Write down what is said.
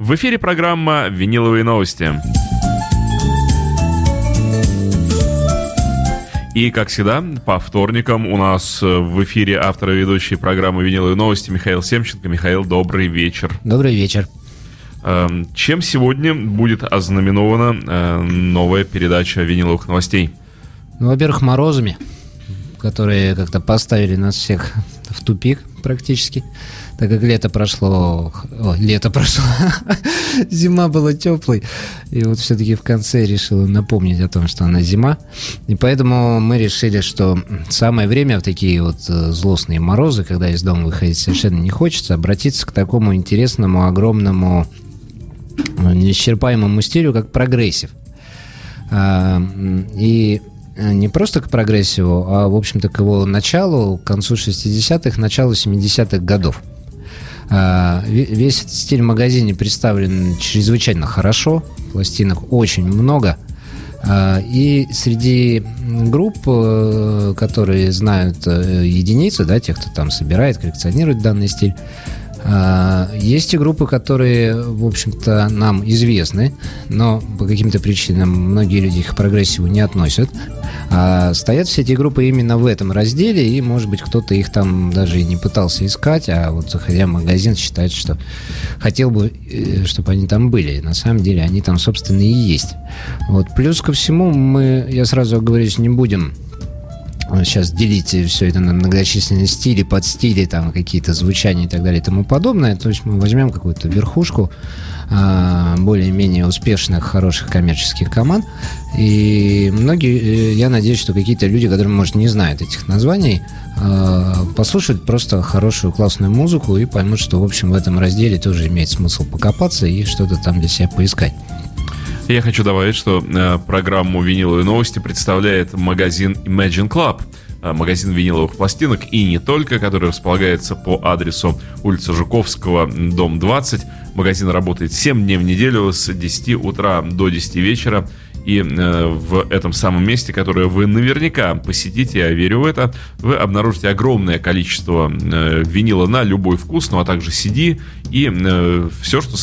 В эфире программа «Виниловые новости». И, как всегда, по вторникам у нас в эфире автор и ведущий программы «Виниловые новости» Михаил Семченко. Михаил, добрый вечер. Добрый вечер. Эм, чем сегодня будет ознаменована э, новая передача «Виниловых новостей»? Ну, во-первых, морозами, которые как-то поставили нас всех в тупик практически так как лето прошло, о, лето прошло, зима была теплой, и вот все-таки в конце решила напомнить о том, что она зима, и поэтому мы решили, что самое время в такие вот э, злостные морозы, когда из дома выходить совершенно не хочется, обратиться к такому интересному, огромному, э, неисчерпаемому стилю, как прогрессив. А, и не просто к прогрессиву, а, в общем-то, к его началу, к концу 60-х, началу 70-х годов. А, весь этот стиль в магазине представлен чрезвычайно хорошо, пластинок очень много. А, и среди групп, э, которые знают э, единицы, да, тех, кто там собирает, коллекционирует данный стиль, есть и группы, которые, в общем-то, нам известны, но по каким-то причинам многие люди их к прогрессиву не относят. А стоят все эти группы именно в этом разделе, и, может быть, кто-то их там даже и не пытался искать, а вот заходя в магазин, считает, что хотел бы, э, чтобы они там были. На самом деле они там, собственно, и есть. Вот. Плюс ко всему, мы, я сразу оговорюсь, не будем сейчас делить все это на многочисленные стили, подстили, там какие-то звучания и так далее и тому подобное. То есть мы возьмем какую-то верхушку а, более-менее успешных, хороших коммерческих команд. И многие, э, я надеюсь, что какие-то люди, которые, может, не знают этих названий, а, послушают просто хорошую, классную музыку и поймут, что, в общем, в этом разделе тоже имеет смысл покопаться и что-то там для себя поискать. Я хочу добавить, что э, программу «Виниловые новости» представляет магазин Imagine Club, э, магазин виниловых пластинок и не только, который располагается по адресу улица Жуковского, дом 20. Магазин работает 7 дней в неделю с 10 утра до 10 вечера. И э, в этом самом месте, которое вы наверняка посетите, я верю в это, вы обнаружите огромное количество э, винила на любой вкус, ну а также CD и э, все, что